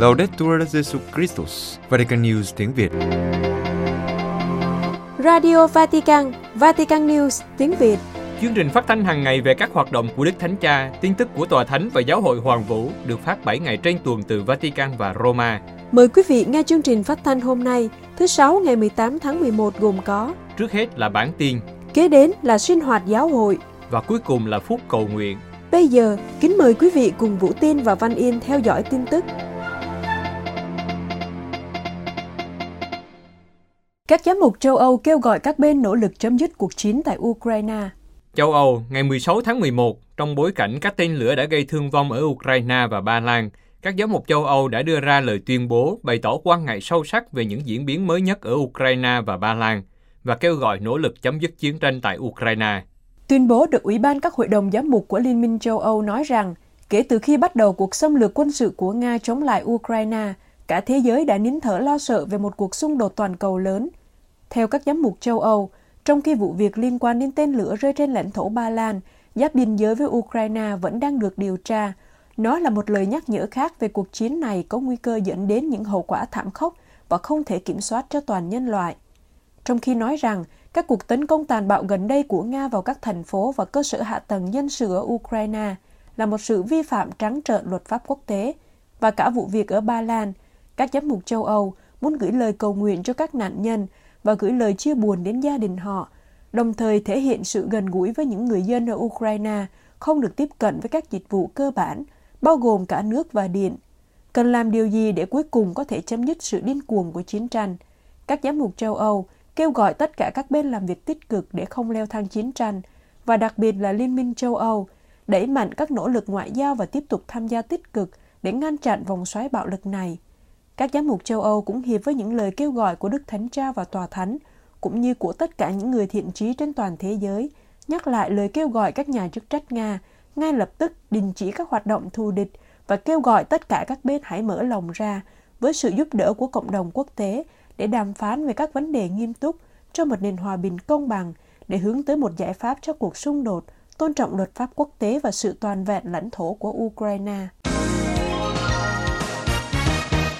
Laudetur Jesu Christus, Vatican News tiếng Việt. Radio Vatican, Vatican News tiếng Việt. Chương trình phát thanh hàng ngày về các hoạt động của Đức Thánh Cha, tin tức của Tòa Thánh và Giáo hội Hoàng Vũ được phát 7 ngày trên tuần từ Vatican và Roma. Mời quý vị nghe chương trình phát thanh hôm nay, thứ Sáu ngày 18 tháng 11 gồm có Trước hết là bản tin, Kế đến là sinh hoạt giáo hội và cuối cùng là phút cầu nguyện. Bây giờ, kính mời quý vị cùng Vũ Tiên và Văn Yên theo dõi tin tức. Các giám mục châu Âu kêu gọi các bên nỗ lực chấm dứt cuộc chiến tại Ukraine. Châu Âu, ngày 16 tháng 11, trong bối cảnh các tên lửa đã gây thương vong ở Ukraine và Ba Lan, các giám mục châu Âu đã đưa ra lời tuyên bố bày tỏ quan ngại sâu sắc về những diễn biến mới nhất ở Ukraine và Ba Lan và kêu gọi nỗ lực chấm dứt chiến tranh tại Ukraine. Tuyên bố được Ủy ban các hội đồng giám mục của Liên minh châu Âu nói rằng, kể từ khi bắt đầu cuộc xâm lược quân sự của Nga chống lại Ukraine, cả thế giới đã nín thở lo sợ về một cuộc xung đột toàn cầu lớn. Theo các giám mục châu Âu, trong khi vụ việc liên quan đến tên lửa rơi trên lãnh thổ Ba Lan, giáp biên giới với Ukraine vẫn đang được điều tra, nó là một lời nhắc nhở khác về cuộc chiến này có nguy cơ dẫn đến những hậu quả thảm khốc và không thể kiểm soát cho toàn nhân loại. Trong khi nói rằng các cuộc tấn công tàn bạo gần đây của Nga vào các thành phố và cơ sở hạ tầng dân sự ở Ukraine là một sự vi phạm trắng trợn luật pháp quốc tế và cả vụ việc ở Ba Lan, các giám mục châu Âu muốn gửi lời cầu nguyện cho các nạn nhân và gửi lời chia buồn đến gia đình họ, đồng thời thể hiện sự gần gũi với những người dân ở Ukraine không được tiếp cận với các dịch vụ cơ bản, bao gồm cả nước và điện. Cần làm điều gì để cuối cùng có thể chấm dứt sự điên cuồng của chiến tranh? Các giám mục châu Âu kêu gọi tất cả các bên làm việc tích cực để không leo thang chiến tranh, và đặc biệt là Liên minh châu Âu, đẩy mạnh các nỗ lực ngoại giao và tiếp tục tham gia tích cực để ngăn chặn vòng xoáy bạo lực này. Các giám mục châu Âu cũng hiệp với những lời kêu gọi của Đức Thánh Cha và Tòa Thánh, cũng như của tất cả những người thiện trí trên toàn thế giới, nhắc lại lời kêu gọi các nhà chức trách Nga ngay lập tức đình chỉ các hoạt động thù địch và kêu gọi tất cả các bên hãy mở lòng ra với sự giúp đỡ của cộng đồng quốc tế để đàm phán về các vấn đề nghiêm túc cho một nền hòa bình công bằng để hướng tới một giải pháp cho cuộc xung đột, tôn trọng luật pháp quốc tế và sự toàn vẹn lãnh thổ của Ukraine.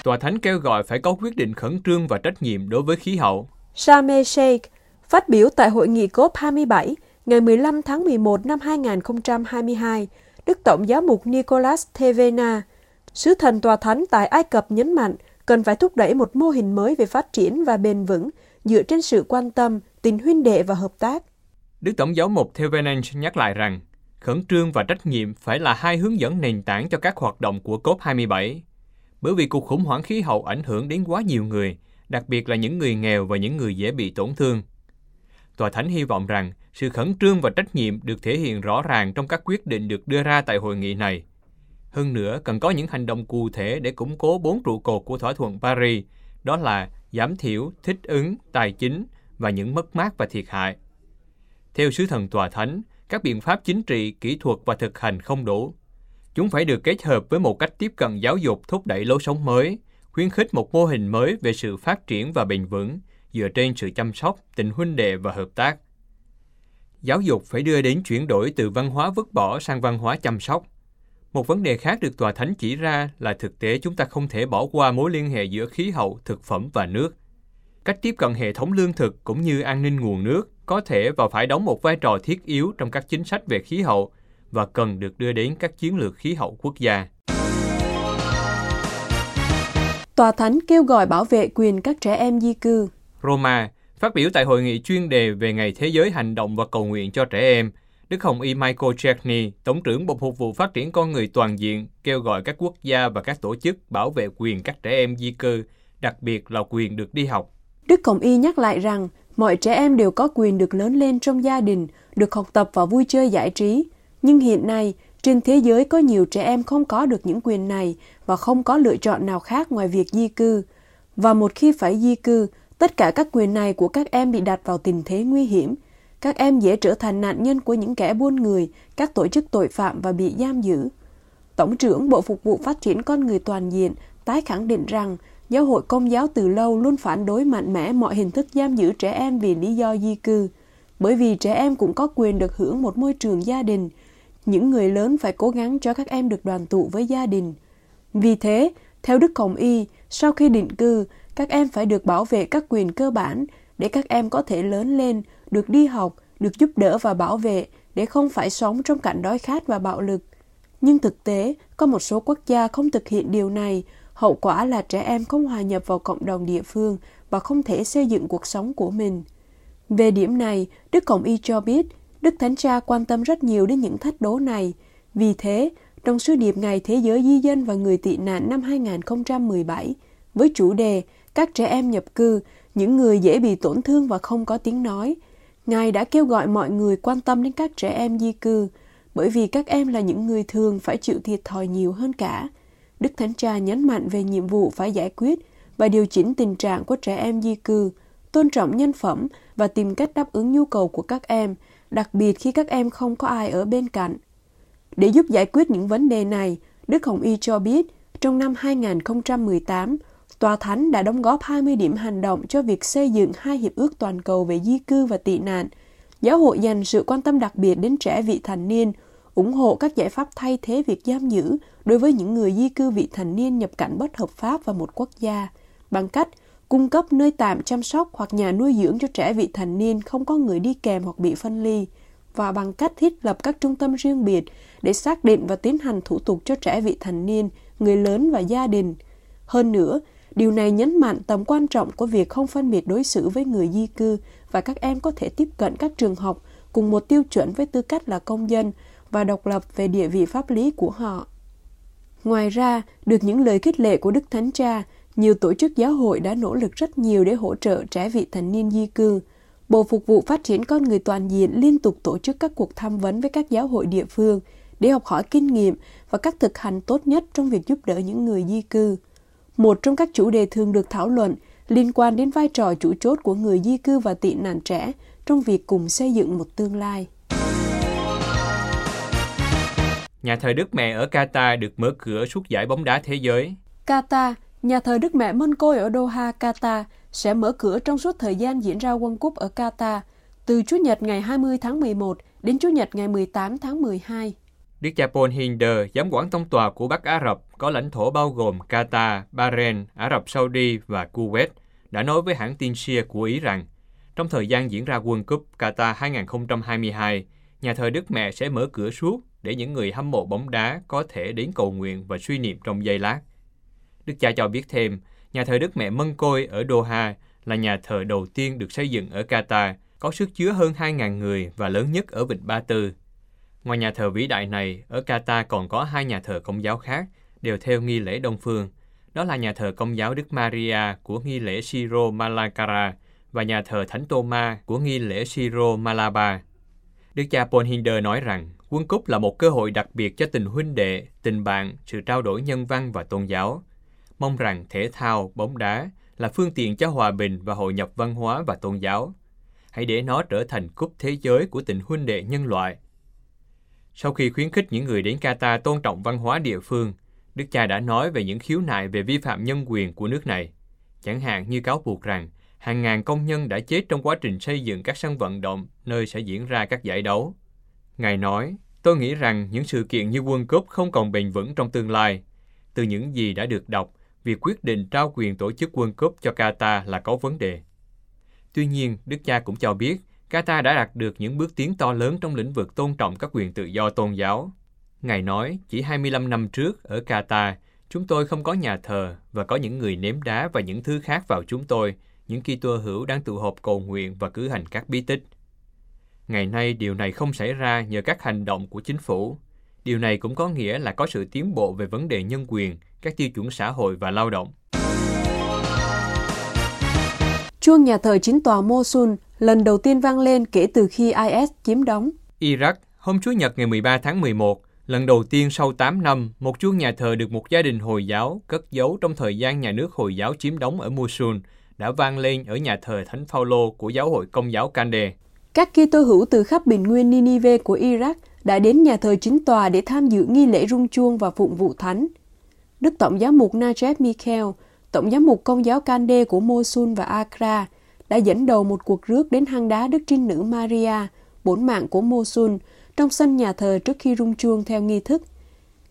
Tòa Thánh kêu gọi phải có quyết định khẩn trương và trách nhiệm đối với khí hậu. Sharm Sheikh phát biểu tại hội nghị COP27 ngày 15 tháng 11 năm 2022, Đức Tổng giáo mục Nicholas Thevena, sứ thần tòa thánh tại Ai Cập nhấn mạnh cần phải thúc đẩy một mô hình mới về phát triển và bền vững dựa trên sự quan tâm, tình huynh đệ và hợp tác. Đức Tổng giáo mục Thevenant nhắc lại rằng, khẩn trương và trách nhiệm phải là hai hướng dẫn nền tảng cho các hoạt động của COP27. Bởi vì cuộc khủng hoảng khí hậu ảnh hưởng đến quá nhiều người, đặc biệt là những người nghèo và những người dễ bị tổn thương. Tòa Thánh hy vọng rằng sự khẩn trương và trách nhiệm được thể hiện rõ ràng trong các quyết định được đưa ra tại hội nghị này. Hơn nữa, cần có những hành động cụ thể để củng cố bốn trụ cột của thỏa thuận Paris, đó là giảm thiểu, thích ứng, tài chính và những mất mát và thiệt hại. Theo sứ thần tòa thánh, các biện pháp chính trị, kỹ thuật và thực hành không đủ. Chúng phải được kết hợp với một cách tiếp cận giáo dục thúc đẩy lối sống mới, khuyến khích một mô hình mới về sự phát triển và bền vững dựa trên sự chăm sóc, tình huynh đệ và hợp tác. Giáo dục phải đưa đến chuyển đổi từ văn hóa vứt bỏ sang văn hóa chăm sóc. Một vấn đề khác được Tòa Thánh chỉ ra là thực tế chúng ta không thể bỏ qua mối liên hệ giữa khí hậu, thực phẩm và nước. Cách tiếp cận hệ thống lương thực cũng như an ninh nguồn nước có thể và phải đóng một vai trò thiết yếu trong các chính sách về khí hậu và cần được đưa đến các chiến lược khí hậu quốc gia. Tòa Thánh kêu gọi bảo vệ quyền các trẻ em di cư. Roma phát biểu tại hội nghị chuyên đề về Ngày Thế giới Hành động và Cầu nguyện cho trẻ em, Đức Hồng Y Michael Cherney, Tổng trưởng Bộ Phục vụ Phát triển Con Người Toàn diện, kêu gọi các quốc gia và các tổ chức bảo vệ quyền các trẻ em di cư, đặc biệt là quyền được đi học. Đức Hồng Y nhắc lại rằng mọi trẻ em đều có quyền được lớn lên trong gia đình, được học tập và vui chơi giải trí. Nhưng hiện nay, trên thế giới có nhiều trẻ em không có được những quyền này và không có lựa chọn nào khác ngoài việc di cư. Và một khi phải di cư, tất cả các quyền này của các em bị đặt vào tình thế nguy hiểm. Các em dễ trở thành nạn nhân của những kẻ buôn người, các tổ chức tội phạm và bị giam giữ. Tổng trưởng Bộ Phục vụ Phát triển Con Người Toàn diện tái khẳng định rằng Giáo hội Công giáo từ lâu luôn phản đối mạnh mẽ mọi hình thức giam giữ trẻ em vì lý do di cư, bởi vì trẻ em cũng có quyền được hưởng một môi trường gia đình. Những người lớn phải cố gắng cho các em được đoàn tụ với gia đình. Vì thế, Theo Đức Hồng Y, sau khi định cư, các em phải được bảo vệ các quyền cơ bản để các em có thể lớn lên, được đi học, được giúp đỡ và bảo vệ để không phải sống trong cảnh đói khát và bạo lực. Nhưng thực tế, có một số quốc gia không thực hiện điều này, hậu quả là trẻ em không hòa nhập vào cộng đồng địa phương và không thể xây dựng cuộc sống của mình. Về điểm này, Đức Cộng Y cho biết, Đức Thánh Cha quan tâm rất nhiều đến những thách đố này. Vì thế, trong sứ điệp Ngày Thế giới Di dân và Người tị nạn năm 2017, với chủ đề Các trẻ em nhập cư, những người dễ bị tổn thương và không có tiếng nói, Ngài đã kêu gọi mọi người quan tâm đến các trẻ em di cư, bởi vì các em là những người thường phải chịu thiệt thòi nhiều hơn cả. Đức Thánh Cha nhấn mạnh về nhiệm vụ phải giải quyết và điều chỉnh tình trạng của trẻ em di cư, tôn trọng nhân phẩm và tìm cách đáp ứng nhu cầu của các em, đặc biệt khi các em không có ai ở bên cạnh. Để giúp giải quyết những vấn đề này, Đức Hồng Y cho biết, trong năm 2018, Tòa Thánh đã đóng góp 20 điểm hành động cho việc xây dựng hai hiệp ước toàn cầu về di cư và tị nạn. Giáo hội dành sự quan tâm đặc biệt đến trẻ vị thành niên, ủng hộ các giải pháp thay thế việc giam giữ đối với những người di cư vị thành niên nhập cảnh bất hợp pháp vào một quốc gia, bằng cách cung cấp nơi tạm chăm sóc hoặc nhà nuôi dưỡng cho trẻ vị thành niên không có người đi kèm hoặc bị phân ly, và bằng cách thiết lập các trung tâm riêng biệt để xác định và tiến hành thủ tục cho trẻ vị thành niên, người lớn và gia đình. Hơn nữa, điều này nhấn mạnh tầm quan trọng của việc không phân biệt đối xử với người di cư và các em có thể tiếp cận các trường học cùng một tiêu chuẩn với tư cách là công dân và độc lập về địa vị pháp lý của họ. Ngoài ra, được những lời khích lệ của Đức Thánh Cha, nhiều tổ chức giáo hội đã nỗ lực rất nhiều để hỗ trợ trẻ vị thành niên di cư. Bộ Phục vụ Phát triển Con Người Toàn diện liên tục tổ chức các cuộc tham vấn với các giáo hội địa phương để học hỏi kinh nghiệm và các thực hành tốt nhất trong việc giúp đỡ những người di cư. Một trong các chủ đề thường được thảo luận liên quan đến vai trò chủ chốt của người di cư và tị nạn trẻ trong việc cùng xây dựng một tương lai. Nhà thờ Đức Mẹ ở Qatar được mở cửa suốt giải bóng đá thế giới. Qatar, nhà thờ Đức Mẹ Mân Côi ở Doha, Qatar sẽ mở cửa trong suốt thời gian diễn ra World Cup ở Qatar, từ Chủ nhật ngày 20 tháng 11 đến Chủ nhật ngày 18 tháng 12. Đức cha Paul Hinder, giám quản thông tòa của Bắc Ả Rập, có lãnh thổ bao gồm Qatar, Bahrain, Ả Rập Saudi và Kuwait, đã nói với hãng tin Shia của Ý rằng, trong thời gian diễn ra World Cup Qatar 2022, nhà thờ Đức Mẹ sẽ mở cửa suốt để những người hâm mộ bóng đá có thể đến cầu nguyện và suy niệm trong giây lát. Đức cha cho biết thêm, nhà thờ Đức Mẹ Mân Côi ở Doha là nhà thờ đầu tiên được xây dựng ở Qatar, có sức chứa hơn 2.000 người và lớn nhất ở Vịnh Ba Tư. Ngoài nhà thờ vĩ đại này, ở Qatar còn có hai nhà thờ công giáo khác, đều theo nghi lễ Đông Phương. Đó là nhà thờ công giáo Đức Maria của nghi lễ Siro Malakara và nhà thờ Thánh Tôma của nghi lễ Siro Malaba. Đức cha Paul Hinder nói rằng Quân Cúc là một cơ hội đặc biệt cho tình huynh đệ, tình bạn, sự trao đổi nhân văn và tôn giáo. Mong rằng thể thao, bóng đá là phương tiện cho hòa bình và hội nhập văn hóa và tôn giáo. Hãy để nó trở thành cúp thế giới của tình huynh đệ nhân loại. Sau khi khuyến khích những người đến Qatar tôn trọng văn hóa địa phương, Đức cha đã nói về những khiếu nại về vi phạm nhân quyền của nước này. Chẳng hạn như cáo buộc rằng hàng ngàn công nhân đã chết trong quá trình xây dựng các sân vận động nơi sẽ diễn ra các giải đấu. Ngài nói, tôi nghĩ rằng những sự kiện như World Cup không còn bền vững trong tương lai. Từ những gì đã được đọc, việc quyết định trao quyền tổ chức World Cup cho Qatar là có vấn đề. Tuy nhiên, Đức cha cũng cho biết, Qatar đã đạt được những bước tiến to lớn trong lĩnh vực tôn trọng các quyền tự do tôn giáo. Ngài nói, chỉ 25 năm trước, ở Qatar, chúng tôi không có nhà thờ và có những người ném đá và những thứ khác vào chúng tôi, những Kitô hữu đang tụ họp cầu nguyện và cử hành các bí tích. Ngày nay điều này không xảy ra nhờ các hành động của chính phủ. Điều này cũng có nghĩa là có sự tiến bộ về vấn đề nhân quyền, các tiêu chuẩn xã hội và lao động. Chuông nhà thờ chính tòa Mosul lần đầu tiên vang lên kể từ khi IS chiếm đóng. Iraq, hôm Chủ nhật ngày 13 tháng 11, lần đầu tiên sau 8 năm, một chuông nhà thờ được một gia đình Hồi giáo cất giấu trong thời gian nhà nước Hồi giáo chiếm đóng ở Mosul đã vang lên ở nhà thờ Thánh Phaolô của giáo hội Công giáo Kande. Các Kitô hữu từ khắp bình nguyên Ninive của Iraq đã đến nhà thờ chính tòa để tham dự nghi lễ rung chuông và phụng vụ thánh. Đức Tổng giám mục Najib Mikhail, Tổng giám mục Công giáo Kande của Mosul và Accra, đã dẫn đầu một cuộc rước đến hang đá Đức Trinh Nữ Maria, bổn mạng của Mosul, trong sân nhà thờ trước khi rung chuông theo nghi thức.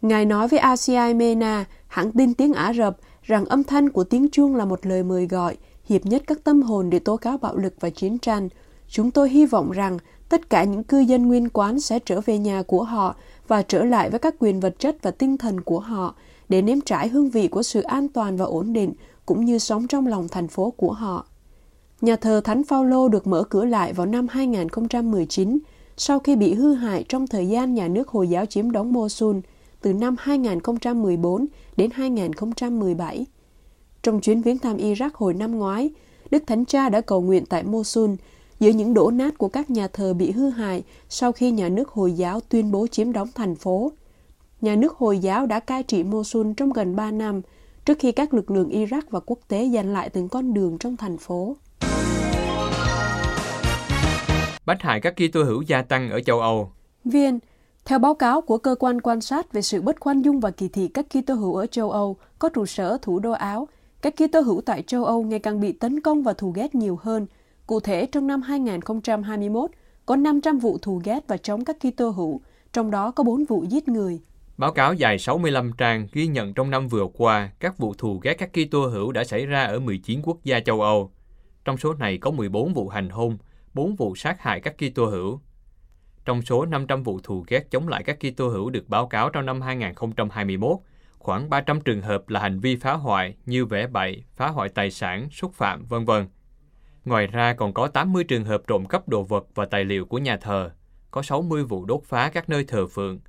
Ngài nói với ACI Mena, Hãng tin tiếng Ả Rập rằng âm thanh của tiếng chuông là một lời mời gọi, hiệp nhất các tâm hồn để tố cáo bạo lực và chiến tranh. Chúng tôi hy vọng rằng tất cả những cư dân nguyên quán sẽ trở về nhà của họ và trở lại với các quyền vật chất và tinh thần của họ để nếm trải hương vị của sự an toàn và ổn định cũng như sống trong lòng thành phố của họ. Nhà thờ Thánh Phaolô được mở cửa lại vào năm 2019 sau khi bị hư hại trong thời gian nhà nước Hồi giáo chiếm đóng Mosul từ năm 2014 đến 2017. Trong chuyến viếng thăm Iraq hồi năm ngoái, Đức Thánh Cha đã cầu nguyện tại Mosul giữa những đổ nát của các nhà thờ bị hư hại sau khi nhà nước Hồi giáo tuyên bố chiếm đóng thành phố. Nhà nước Hồi giáo đã cai trị Mosul trong gần 3 năm trước khi các lực lượng Iraq và quốc tế giành lại từng con đường trong thành phố. Bách hại các Kitô hữu gia tăng ở châu Âu. Viên, theo báo cáo của cơ quan quan sát về sự bất khoan dung và kỳ thị các Kitô hữu ở châu Âu có trụ sở thủ đô Áo, các Kitô hữu tại châu Âu ngày càng bị tấn công và thù ghét nhiều hơn. Cụ thể, trong năm 2021, có 500 vụ thù ghét và chống các Kitô hữu, trong đó có 4 vụ giết người. Báo cáo dài 65 trang ghi nhận trong năm vừa qua, các vụ thù ghét các Kitô hữu đã xảy ra ở 19 quốc gia châu Âu. Trong số này có 14 vụ hành hung, 4 vụ sát hại các Kitô hữu. Trong số 500 vụ thù ghét chống lại các Kitô hữu được báo cáo trong năm 2021, khoảng 300 trường hợp là hành vi phá hoại như vẽ bậy, phá hoại tài sản, xúc phạm, vân vân. Ngoài ra còn có 80 trường hợp trộm cắp đồ vật và tài liệu của nhà thờ, có 60 vụ đốt phá các nơi thờ phượng.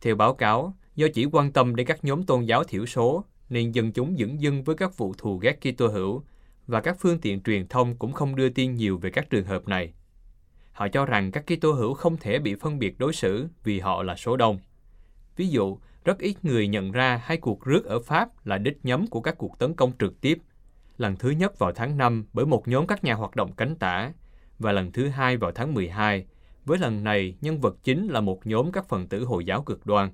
Theo báo cáo, do chỉ quan tâm đến các nhóm tôn giáo thiểu số, nên dân chúng dững dưng với các vụ thù ghét Kitô hữu và các phương tiện truyền thông cũng không đưa tin nhiều về các trường hợp này. Họ cho rằng các Kitô hữu không thể bị phân biệt đối xử vì họ là số đông. Ví dụ, rất ít người nhận ra hai cuộc rước ở Pháp là đích nhắm của các cuộc tấn công trực tiếp. Lần thứ nhất vào tháng 5 bởi một nhóm các nhà hoạt động cánh tả và lần thứ hai vào tháng 12, với lần này nhân vật chính là một nhóm các phần tử Hồi giáo cực đoan.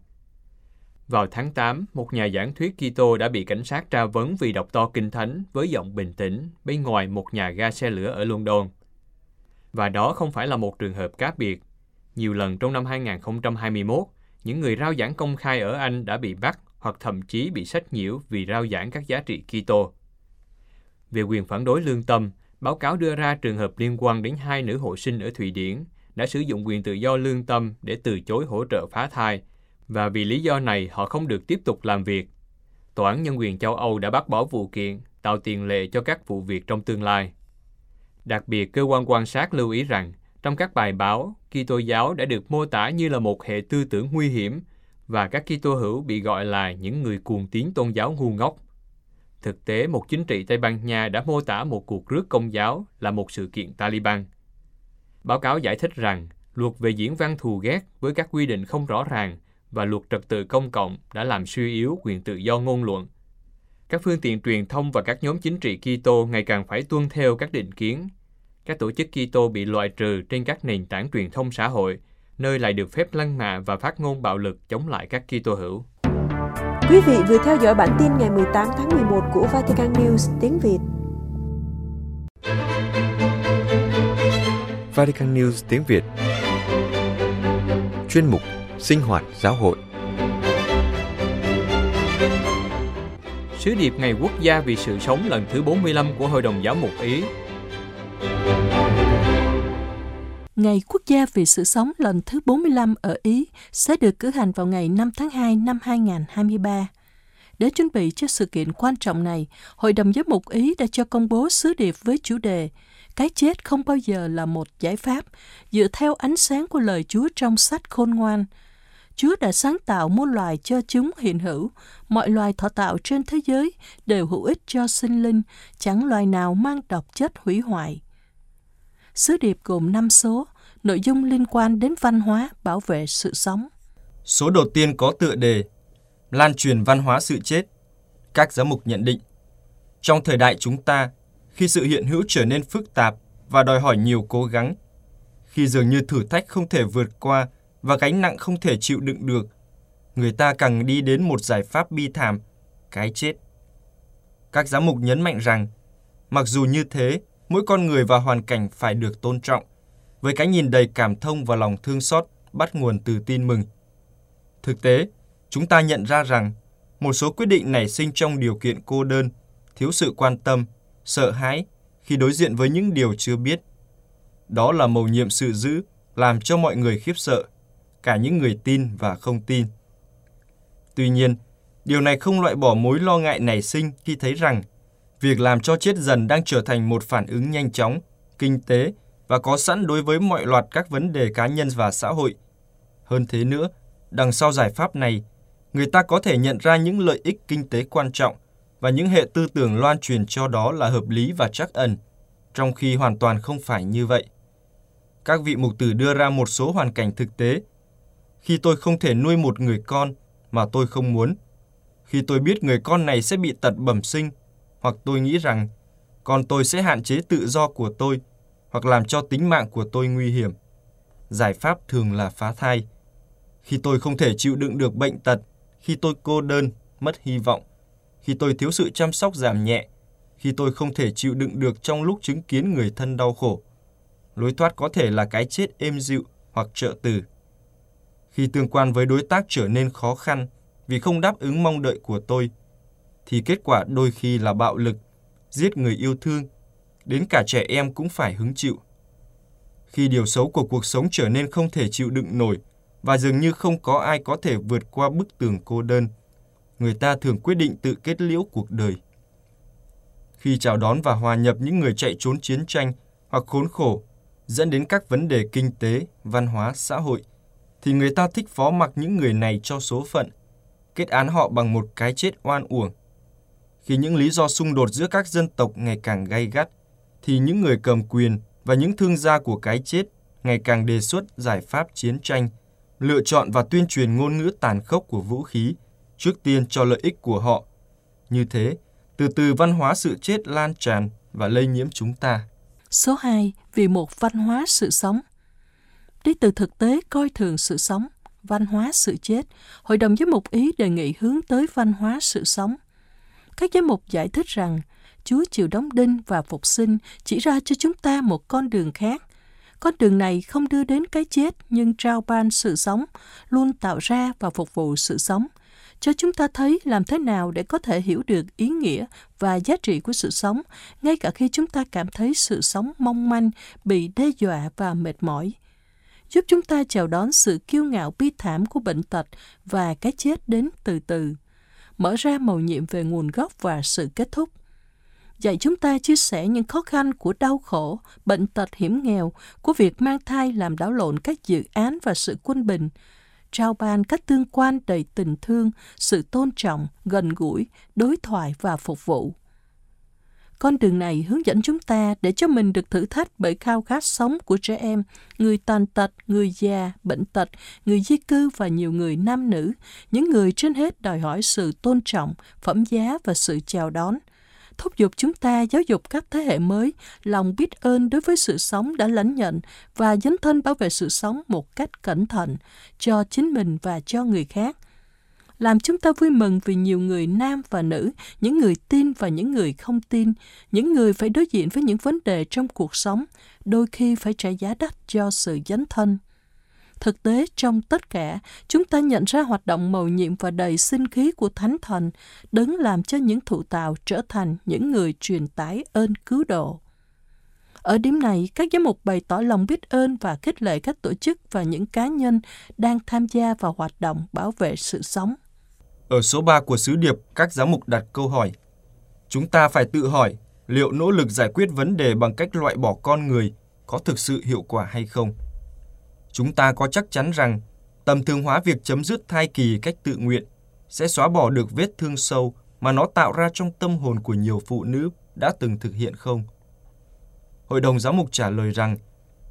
Vào tháng 8, một nhà giảng thuyết Kitô đã bị cảnh sát tra vấn vì đọc to kinh thánh với giọng bình tĩnh bên ngoài một nhà ga xe lửa ở London. Và đó không phải là một trường hợp cá biệt. Nhiều lần trong năm 2021, những người rao giảng công khai ở Anh đã bị bắt hoặc thậm chí bị sách nhiễu vì rao giảng các giá trị Kitô. Về quyền phản đối lương tâm, báo cáo đưa ra trường hợp liên quan đến hai nữ hộ sinh ở Thụy Điển đã sử dụng quyền tự do lương tâm để từ chối hỗ trợ phá thai và vì lý do này họ không được tiếp tục làm việc. Tòa án Nhân quyền châu Âu đã bác bỏ vụ kiện, tạo tiền lệ cho các vụ việc trong tương lai. Đặc biệt, cơ quan quan sát lưu ý rằng, trong các bài báo, Kitô giáo đã được mô tả như là một hệ tư tưởng nguy hiểm và các Kitô hữu bị gọi là những người cuồng tín tôn giáo ngu ngốc. Thực tế, một chính trị Tây Ban Nha đã mô tả một cuộc rước công giáo là một sự kiện Taliban. Báo cáo giải thích rằng, luật về diễn văn thù ghét với các quy định không rõ ràng và luật trật tự công cộng đã làm suy yếu quyền tự do ngôn luận. Các phương tiện truyền thông và các nhóm chính trị Kitô ngày càng phải tuân theo các định kiến. Các tổ chức Kitô bị loại trừ trên các nền tảng truyền thông xã hội, nơi lại được phép lăng mạ và phát ngôn bạo lực chống lại các Kitô hữu. Quý vị vừa theo dõi bản tin ngày 18 tháng 11 của Vatican News tiếng Việt. Vatican News tiếng Việt. Chuyên mục Sinh hoạt giáo hội. Sứ điệp Ngày Quốc gia vì sự sống lần thứ 45 của Hội đồng Giáo mục Ý Ngày Quốc gia vì sự sống lần thứ 45 ở Ý sẽ được cử hành vào ngày 5 tháng 2 năm 2023. Để chuẩn bị cho sự kiện quan trọng này, Hội đồng Giám mục Ý đã cho công bố sứ điệp với chủ đề Cái chết không bao giờ là một giải pháp, dựa theo ánh sáng của lời Chúa trong sách khôn ngoan. Chúa đã sáng tạo muôn loài cho chúng hiện hữu. Mọi loài thọ tạo trên thế giới đều hữu ích cho sinh linh, chẳng loài nào mang độc chất hủy hoại. Sứ điệp gồm 5 số, nội dung liên quan đến văn hóa, bảo vệ sự sống. Số đầu tiên có tựa đề Lan truyền văn hóa sự chết. Các giám mục nhận định, trong thời đại chúng ta, khi sự hiện hữu trở nên phức tạp và đòi hỏi nhiều cố gắng, khi dường như thử thách không thể vượt qua và gánh nặng không thể chịu đựng được, người ta càng đi đến một giải pháp bi thảm, cái chết. Các giám mục nhấn mạnh rằng, mặc dù như thế, mỗi con người và hoàn cảnh phải được tôn trọng, với cái nhìn đầy cảm thông và lòng thương xót bắt nguồn từ tin mừng. Thực tế, chúng ta nhận ra rằng một số quyết định nảy sinh trong điều kiện cô đơn, thiếu sự quan tâm, sợ hãi khi đối diện với những điều chưa biết. Đó là mầu nhiệm sự giữ, làm cho mọi người khiếp sợ, cả những người tin và không tin. Tuy nhiên, điều này không loại bỏ mối lo ngại nảy sinh khi thấy rằng việc làm cho chết dần đang trở thành một phản ứng nhanh chóng, kinh tế và có sẵn đối với mọi loạt các vấn đề cá nhân và xã hội. Hơn thế nữa, đằng sau giải pháp này, người ta có thể nhận ra những lợi ích kinh tế quan trọng và những hệ tư tưởng loan truyền cho đó là hợp lý và chắc ẩn, trong khi hoàn toàn không phải như vậy. Các vị mục tử đưa ra một số hoàn cảnh thực tế. Khi tôi không thể nuôi một người con mà tôi không muốn, khi tôi biết người con này sẽ bị tật bẩm sinh, hoặc tôi nghĩ rằng con tôi sẽ hạn chế tự do của tôi, hoặc làm cho tính mạng của tôi nguy hiểm. Giải pháp thường là phá thai. Khi tôi không thể chịu đựng được bệnh tật, khi tôi cô đơn, mất hy vọng, khi tôi thiếu sự chăm sóc giảm nhẹ, khi tôi không thể chịu đựng được trong lúc chứng kiến người thân đau khổ. Lối thoát có thể là cái chết êm dịu hoặc trợ từ. Khi tương quan với đối tác trở nên khó khăn vì không đáp ứng mong đợi của tôi, thì kết quả đôi khi là bạo lực, giết người yêu thương, đến cả trẻ em cũng phải hứng chịu. Khi điều xấu của cuộc sống trở nên không thể chịu đựng nổi và dường như không có ai có thể vượt qua bức tường cô đơn, người ta thường quyết định tự kết liễu cuộc đời. Khi chào đón và hòa nhập những người chạy trốn chiến tranh hoặc khốn khổ, dẫn đến các vấn đề kinh tế, văn hóa, xã hội, thì người ta thích phó mặc những người này cho số phận, kết án họ bằng một cái chết oan uổng. Khi những lý do xung đột giữa các dân tộc ngày càng gay gắt, thì những người cầm quyền và những thương gia của cái chết ngày càng đề xuất giải pháp chiến tranh, lựa chọn và tuyên truyền ngôn ngữ tàn khốc của vũ khí, trước tiên cho lợi ích của họ. Như thế, từ từ văn hóa sự chết lan tràn và lây nhiễm chúng ta. Số 2. Vì một văn hóa sự sống Đi từ thực tế coi thường sự sống, văn hóa sự chết, Hội đồng giám mục ý đề nghị hướng tới văn hóa sự sống. Các giám mục giải thích rằng Chúa chịu đóng đinh và phục sinh chỉ ra cho chúng ta một con đường khác. Con đường này không đưa đến cái chết nhưng trao ban sự sống, luôn tạo ra và phục vụ sự sống, cho chúng ta thấy làm thế nào để có thể hiểu được ý nghĩa và giá trị của sự sống, ngay cả khi chúng ta cảm thấy sự sống mong manh, bị đe dọa và mệt mỏi. Giúp chúng ta chào đón sự kiêu ngạo bi thảm của bệnh tật và cái chết đến từ từ. Mở ra màu nhiệm về nguồn gốc và sự kết thúc dạy chúng ta chia sẻ những khó khăn của đau khổ, bệnh tật hiểm nghèo, của việc mang thai làm đảo lộn các dự án và sự quân bình, trao ban các tương quan đầy tình thương, sự tôn trọng, gần gũi, đối thoại và phục vụ. Con đường này hướng dẫn chúng ta để cho mình được thử thách bởi khao khát sống của trẻ em, người tàn tật, người già, bệnh tật, người di cư và nhiều người nam nữ, những người trên hết đòi hỏi sự tôn trọng, phẩm giá và sự chào đón, thúc giục chúng ta giáo dục các thế hệ mới lòng biết ơn đối với sự sống đã lãnh nhận và dấn thân bảo vệ sự sống một cách cẩn thận cho chính mình và cho người khác. Làm chúng ta vui mừng vì nhiều người nam và nữ, những người tin và những người không tin, những người phải đối diện với những vấn đề trong cuộc sống, đôi khi phải trả giá đắt cho sự dấn thân. Thực tế trong tất cả, chúng ta nhận ra hoạt động mầu nhiệm và đầy sinh khí của Thánh Thần, đấng làm cho những thụ tạo trở thành những người truyền tải ơn cứu độ. Ở điểm này, các giám mục bày tỏ lòng biết ơn và khích lệ các tổ chức và những cá nhân đang tham gia vào hoạt động bảo vệ sự sống. Ở số 3 của sứ điệp, các giám mục đặt câu hỏi. Chúng ta phải tự hỏi liệu nỗ lực giải quyết vấn đề bằng cách loại bỏ con người có thực sự hiệu quả hay không? Chúng ta có chắc chắn rằng tầm thường hóa việc chấm dứt thai kỳ cách tự nguyện sẽ xóa bỏ được vết thương sâu mà nó tạo ra trong tâm hồn của nhiều phụ nữ đã từng thực hiện không? Hội đồng giám mục trả lời rằng,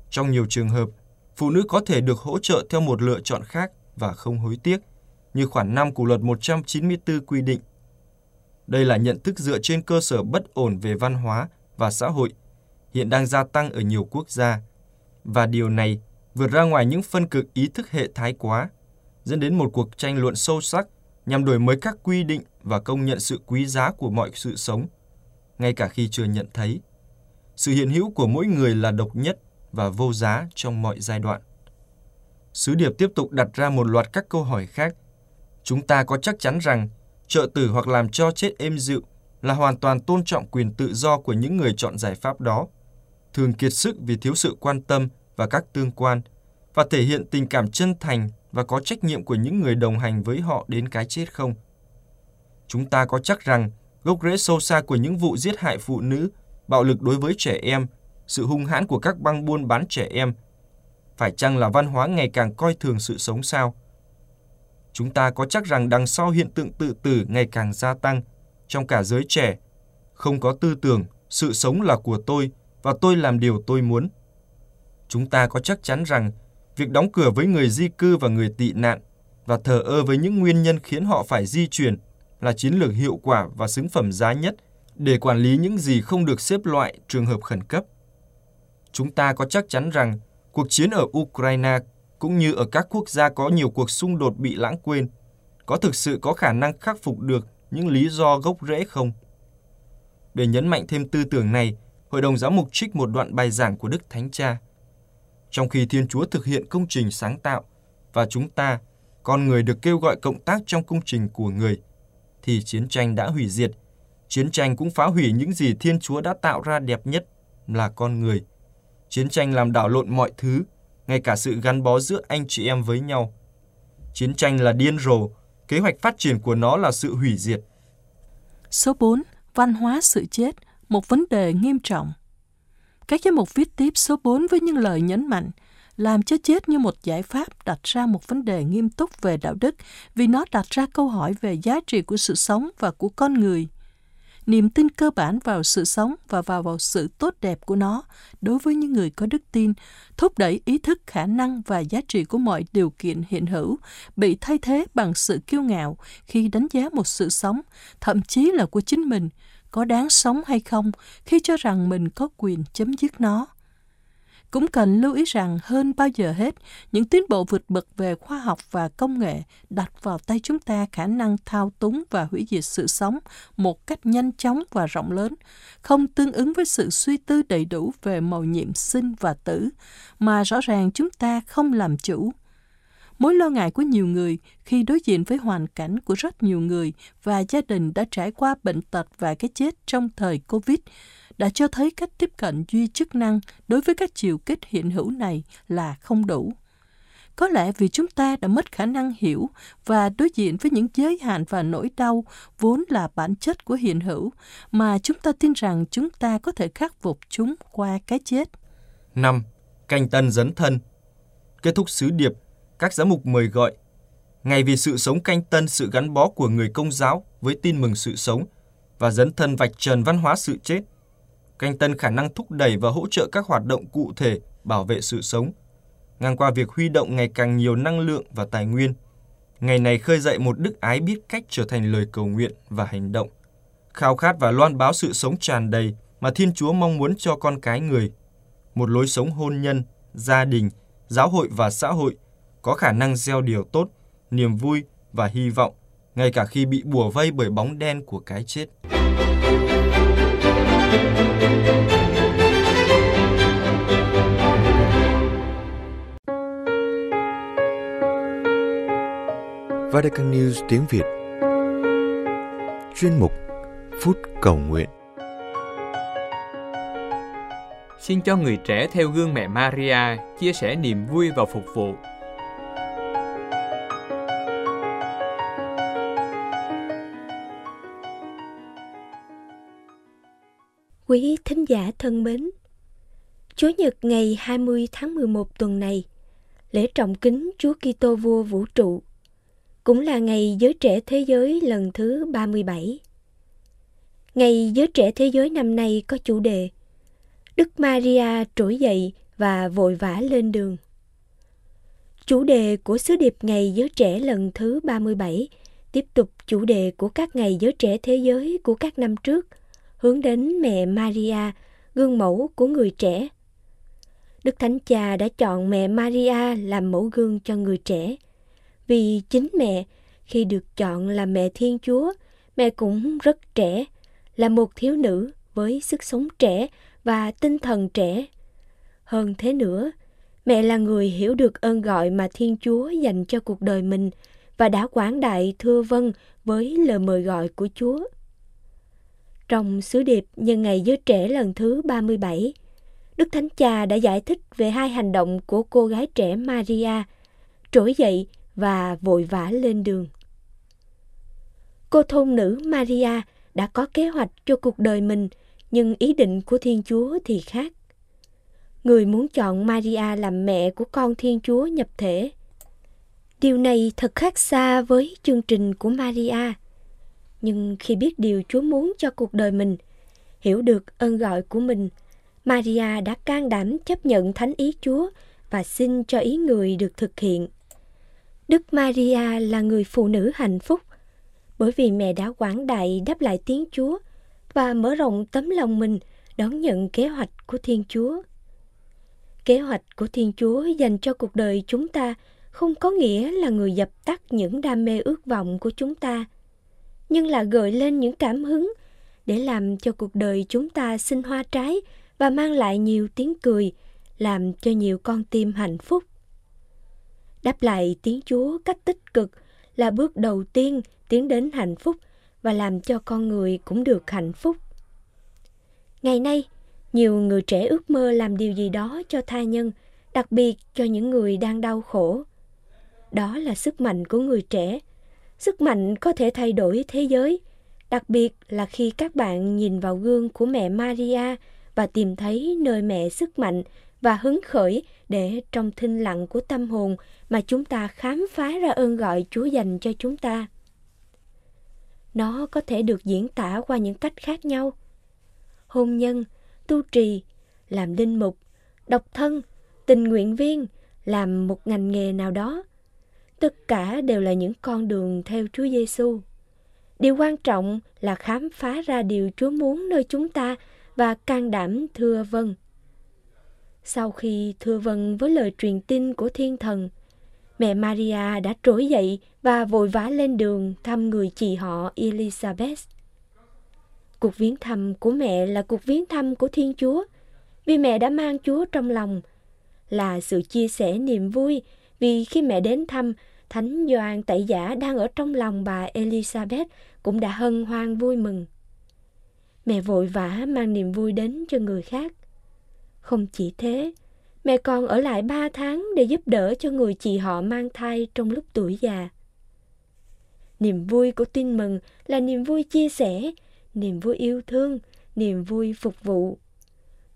trong nhiều trường hợp, phụ nữ có thể được hỗ trợ theo một lựa chọn khác và không hối tiếc, như khoản 5 của luật 194 quy định. Đây là nhận thức dựa trên cơ sở bất ổn về văn hóa và xã hội, hiện đang gia tăng ở nhiều quốc gia, và điều này vượt ra ngoài những phân cực ý thức hệ thái quá, dẫn đến một cuộc tranh luận sâu sắc nhằm đổi mới các quy định và công nhận sự quý giá của mọi sự sống, ngay cả khi chưa nhận thấy. Sự hiện hữu của mỗi người là độc nhất và vô giá trong mọi giai đoạn. Sứ điệp tiếp tục đặt ra một loạt các câu hỏi khác. Chúng ta có chắc chắn rằng trợ tử hoặc làm cho chết êm dịu là hoàn toàn tôn trọng quyền tự do của những người chọn giải pháp đó, thường kiệt sức vì thiếu sự quan tâm và các tương quan, và thể hiện tình cảm chân thành và có trách nhiệm của những người đồng hành với họ đến cái chết không? Chúng ta có chắc rằng gốc rễ sâu xa của những vụ giết hại phụ nữ, bạo lực đối với trẻ em, sự hung hãn của các băng buôn bán trẻ em, phải chăng là văn hóa ngày càng coi thường sự sống sao? Chúng ta có chắc rằng đằng sau hiện tượng tự tử ngày càng gia tăng trong cả giới trẻ, không có tư tưởng, sự sống là của tôi và tôi làm điều tôi muốn. Chúng ta có chắc chắn rằng việc đóng cửa với người di cư và người tị nạn và thờ ơ với những nguyên nhân khiến họ phải di chuyển là chiến lược hiệu quả và xứng phẩm giá nhất để quản lý những gì không được xếp loại trường hợp khẩn cấp. Chúng ta có chắc chắn rằng cuộc chiến ở Ukraine cũng như ở các quốc gia có nhiều cuộc xung đột bị lãng quên có thực sự có khả năng khắc phục được những lý do gốc rễ không? Để nhấn mạnh thêm tư tưởng này, Hội đồng Giám mục trích một đoạn bài giảng của Đức Thánh Cha. Trong khi Thiên Chúa thực hiện công trình sáng tạo và chúng ta, con người được kêu gọi cộng tác trong công trình của người, thì chiến tranh đã hủy diệt. Chiến tranh cũng phá hủy những gì Thiên Chúa đã tạo ra đẹp nhất là con người. Chiến tranh làm đảo lộn mọi thứ, ngay cả sự gắn bó giữa anh chị em với nhau. Chiến tranh là điên rồ, kế hoạch phát triển của nó là sự hủy diệt. Số 4. Văn hóa sự chết, một vấn đề nghiêm trọng. Các giám mục viết tiếp số 4 với những lời nhấn mạnh, làm cho chết như một giải pháp đặt ra một vấn đề nghiêm túc về đạo đức vì nó đặt ra câu hỏi về giá trị của sự sống và của con người niềm tin cơ bản vào sự sống và vào, vào sự tốt đẹp của nó đối với những người có đức tin, thúc đẩy ý thức khả năng và giá trị của mọi điều kiện hiện hữu, bị thay thế bằng sự kiêu ngạo khi đánh giá một sự sống, thậm chí là của chính mình, có đáng sống hay không khi cho rằng mình có quyền chấm dứt nó. Cũng cần lưu ý rằng hơn bao giờ hết, những tiến bộ vượt bậc về khoa học và công nghệ đặt vào tay chúng ta khả năng thao túng và hủy diệt sự sống một cách nhanh chóng và rộng lớn, không tương ứng với sự suy tư đầy đủ về màu nhiệm sinh và tử, mà rõ ràng chúng ta không làm chủ. Mối lo ngại của nhiều người khi đối diện với hoàn cảnh của rất nhiều người và gia đình đã trải qua bệnh tật và cái chết trong thời Covid đã cho thấy cách tiếp cận duy chức năng đối với các chiều kích hiện hữu này là không đủ. Có lẽ vì chúng ta đã mất khả năng hiểu và đối diện với những giới hạn và nỗi đau vốn là bản chất của hiện hữu mà chúng ta tin rằng chúng ta có thể khắc phục chúng qua cái chết. 5. Canh tân dấn thân Kết thúc sứ điệp, các giám mục mời gọi Ngày vì sự sống canh tân sự gắn bó của người công giáo với tin mừng sự sống và dấn thân vạch trần văn hóa sự chết – canh tân khả năng thúc đẩy và hỗ trợ các hoạt động cụ thể bảo vệ sự sống, ngang qua việc huy động ngày càng nhiều năng lượng và tài nguyên. Ngày này khơi dậy một đức ái biết cách trở thành lời cầu nguyện và hành động, khao khát và loan báo sự sống tràn đầy mà Thiên Chúa mong muốn cho con cái người. Một lối sống hôn nhân, gia đình, giáo hội và xã hội có khả năng gieo điều tốt, niềm vui và hy vọng, ngay cả khi bị bùa vây bởi bóng đen của cái chết. Vatican News tiếng Việt Chuyên mục Phút Cầu Nguyện Xin cho người trẻ theo gương mẹ Maria chia sẻ niềm vui và phục vụ. Quý thính giả thân mến, Chúa Nhật ngày 20 tháng 11 tuần này, lễ trọng kính Chúa Kitô vua vũ trụ cũng là ngày giới trẻ thế giới lần thứ 37. Ngày giới trẻ thế giới năm nay có chủ đề Đức Maria trỗi dậy và vội vã lên đường. Chủ đề của sứ điệp Ngày Giới Trẻ lần thứ 37 tiếp tục chủ đề của các ngày giới trẻ thế giới của các năm trước, hướng đến mẹ Maria, gương mẫu của người trẻ. Đức Thánh Cha đã chọn mẹ Maria làm mẫu gương cho người trẻ – vì chính mẹ khi được chọn làm mẹ Thiên Chúa, mẹ cũng rất trẻ, là một thiếu nữ với sức sống trẻ và tinh thần trẻ. Hơn thế nữa, mẹ là người hiểu được ơn gọi mà Thiên Chúa dành cho cuộc đời mình và đã quảng đại thưa vâng với lời mời gọi của Chúa. Trong sứ điệp nhân ngày giới trẻ lần thứ 37, Đức Thánh Cha đã giải thích về hai hành động của cô gái trẻ Maria, trỗi dậy và vội vã lên đường. Cô thôn nữ Maria đã có kế hoạch cho cuộc đời mình, nhưng ý định của Thiên Chúa thì khác. Người muốn chọn Maria làm mẹ của con Thiên Chúa nhập thể. Điều này thật khác xa với chương trình của Maria. Nhưng khi biết điều Chúa muốn cho cuộc đời mình, hiểu được ơn gọi của mình, Maria đã can đảm chấp nhận thánh ý Chúa và xin cho ý người được thực hiện. Đức Maria là người phụ nữ hạnh phúc bởi vì mẹ đã quảng đại đáp lại tiếng Chúa và mở rộng tấm lòng mình đón nhận kế hoạch của Thiên Chúa. Kế hoạch của Thiên Chúa dành cho cuộc đời chúng ta không có nghĩa là người dập tắt những đam mê ước vọng của chúng ta, nhưng là gợi lên những cảm hứng để làm cho cuộc đời chúng ta sinh hoa trái và mang lại nhiều tiếng cười, làm cho nhiều con tim hạnh phúc. Đáp lại tiếng Chúa cách tích cực là bước đầu tiên tiến đến hạnh phúc và làm cho con người cũng được hạnh phúc. Ngày nay, nhiều người trẻ ước mơ làm điều gì đó cho tha nhân, đặc biệt cho những người đang đau khổ. Đó là sức mạnh của người trẻ. Sức mạnh có thể thay đổi thế giới, đặc biệt là khi các bạn nhìn vào gương của mẹ Maria và tìm thấy nơi mẹ sức mạnh và hứng khởi để trong thinh lặng của tâm hồn mà chúng ta khám phá ra ơn gọi Chúa dành cho chúng ta. Nó có thể được diễn tả qua những cách khác nhau. Hôn nhân, tu trì, làm linh mục, độc thân, tình nguyện viên, làm một ngành nghề nào đó. Tất cả đều là những con đường theo Chúa Giêsu. Điều quan trọng là khám phá ra điều Chúa muốn nơi chúng ta và can đảm thưa vâng. Sau khi thưa vâng với lời truyền tin của thiên thần, mẹ Maria đã trỗi dậy và vội vã lên đường thăm người chị họ Elizabeth. Cuộc viếng thăm của mẹ là cuộc viếng thăm của Thiên Chúa, vì mẹ đã mang Chúa trong lòng, là sự chia sẻ niềm vui vì khi mẹ đến thăm, Thánh Gioan Tẩy Giả đang ở trong lòng bà Elizabeth cũng đã hân hoan vui mừng. Mẹ vội vã mang niềm vui đến cho người khác. Không chỉ thế, mẹ còn ở lại ba tháng để giúp đỡ cho người chị họ mang thai trong lúc tuổi già. Niềm vui của tin mừng là niềm vui chia sẻ, niềm vui yêu thương, niềm vui phục vụ.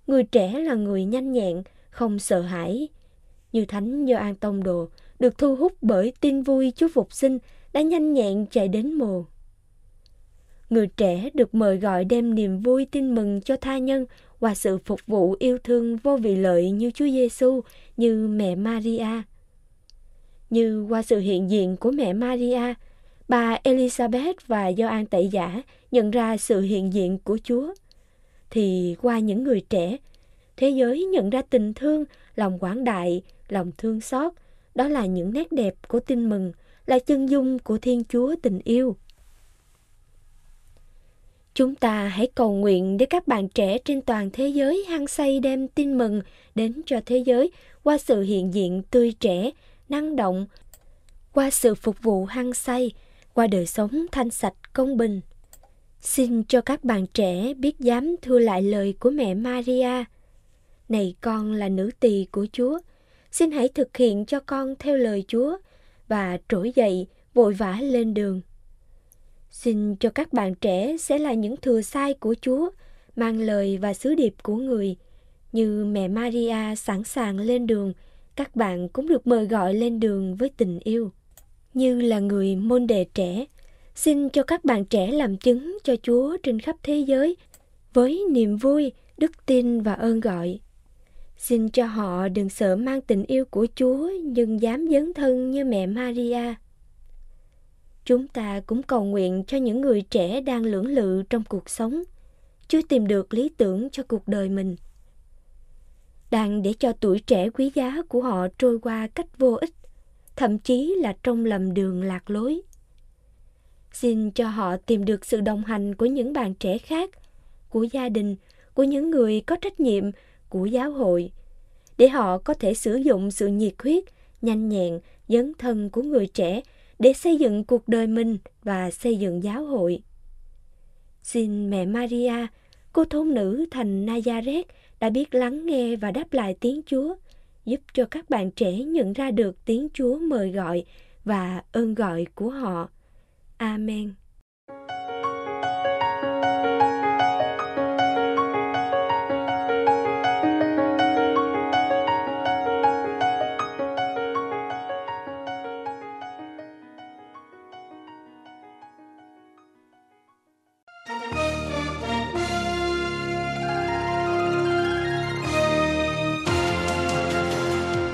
Người trẻ là người nhanh nhẹn, không sợ hãi. Như Thánh Gioan Tông Đồ được thu hút bởi tin vui Chúa Phục sinh đã nhanh nhẹn chạy đến mồ. Người trẻ được mời gọi đem niềm vui tin mừng cho tha nhân qua sự phục vụ yêu thương vô vị lợi như Chúa Giêsu, như mẹ Maria. Như qua sự hiện diện của mẹ Maria, bà Elizabeth và Gioan Tẩy Giả nhận ra sự hiện diện của Chúa. Thì qua những người trẻ, thế giới nhận ra tình thương, lòng quảng đại, lòng thương xót. Đó là những nét đẹp của tin mừng, là chân dung của Thiên Chúa tình yêu. Chúng ta hãy cầu nguyện để các bạn trẻ trên toàn thế giới hăng say đem tin mừng đến cho thế giới qua sự hiện diện tươi trẻ, năng động, qua sự phục vụ hăng say, qua đời sống thanh sạch công bình. Xin cho các bạn trẻ biết dám thưa lại lời của mẹ Maria. Này con là nữ tỳ của Chúa, xin hãy thực hiện cho con theo lời Chúa và trỗi dậy vội vã lên đường. Xin cho các bạn trẻ sẽ là những thừa sai của Chúa, mang lời và sứ điệp của người. Như mẹ Maria sẵn sàng lên đường, các bạn cũng được mời gọi lên đường với tình yêu. Như là người môn đề trẻ, xin cho các bạn trẻ làm chứng cho Chúa trên khắp thế giới với niềm vui, đức tin và ơn gọi. Xin cho họ đừng sợ mang tình yêu của Chúa nhưng dám dấn thân như mẹ Maria. Chúng ta cũng cầu nguyện cho những người trẻ đang lưỡng lự trong cuộc sống, chưa tìm được lý tưởng cho cuộc đời mình. Đang để cho tuổi trẻ quý giá của họ trôi qua cách vô ích, thậm chí là trong lầm đường lạc lối. Xin cho họ tìm được sự đồng hành của những bạn trẻ khác, của gia đình, của những người có trách nhiệm, của giáo hội, để họ có thể sử dụng sự nhiệt huyết, nhanh nhẹn, dấn thân của người trẻ để xây dựng cuộc đời mình và xây dựng giáo hội. Xin mẹ Maria, cô thôn nữ thành Nazareth đã biết lắng nghe và đáp lại tiếng Chúa, giúp cho các bạn trẻ nhận ra được tiếng Chúa mời gọi và ơn gọi của họ. Amen.